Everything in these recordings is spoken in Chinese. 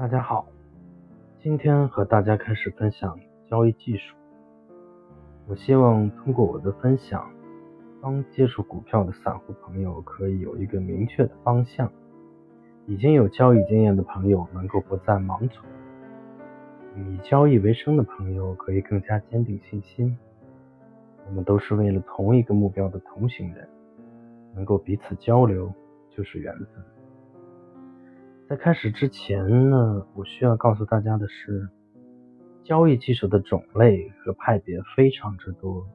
大家好，今天和大家开始分享交易技术。我希望通过我的分享，帮接触股票的散户朋友可以有一个明确的方向；已经有交易经验的朋友能够不再盲从；以交易为生的朋友可以更加坚定信心。我们都是为了同一个目标的同行人，能够彼此交流就是缘分。在开始之前呢，我需要告诉大家的是，交易技术的种类和派别非常之多，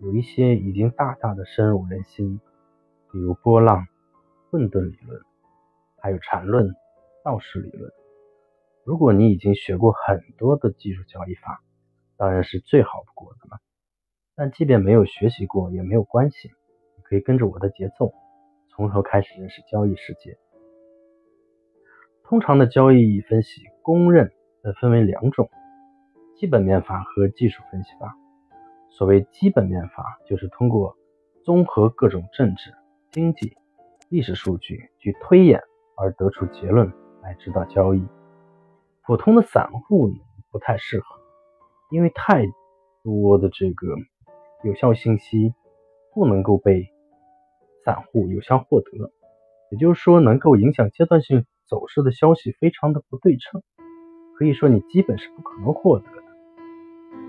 有一些已经大大的深入人心，比如波浪、混沌理论，还有缠论、道氏理论。如果你已经学过很多的技术交易法，当然是最好不过的了。但即便没有学习过也没有关系，你可以跟着我的节奏，从头开始认识交易世界。通常的交易分析公认的分为两种：基本面法和技术分析法。所谓基本面法，就是通过综合各种政治、经济、历史数据去推演而得出结论来指导交易。普通的散户呢不太适合，因为太多的这个有效信息不能够被散户有效获得，也就是说，能够影响阶段性。走势的消息非常的不对称，可以说你基本是不可能获得的。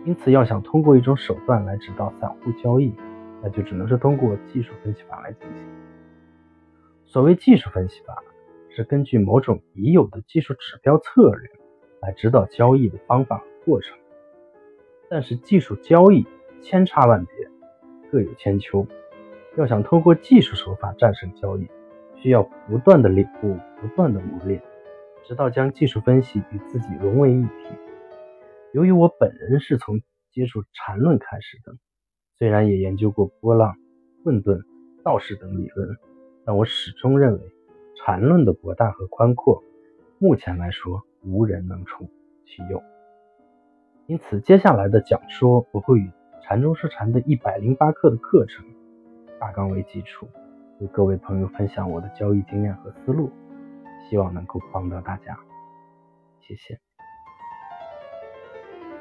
因此，要想通过一种手段来指导散户交易，那就只能是通过技术分析法来进行。所谓技术分析法，是根据某种已有的技术指标策略来指导交易的方法和过程。但是，技术交易千差万别，各有千秋。要想通过技术手法战胜交易，需要不断的领悟，不断的磨练，直到将技术分析与自己融为一体。由于我本人是从接触缠论开始的，虽然也研究过波浪、混沌、道士等理论，但我始终认为缠论的博大和宽阔，目前来说无人能出其右。因此，接下来的讲说我会以禅中说禅的一百零八课的课程大纲为基础。与各位朋友分享我的交易经验和思路，希望能够帮到大家，谢谢。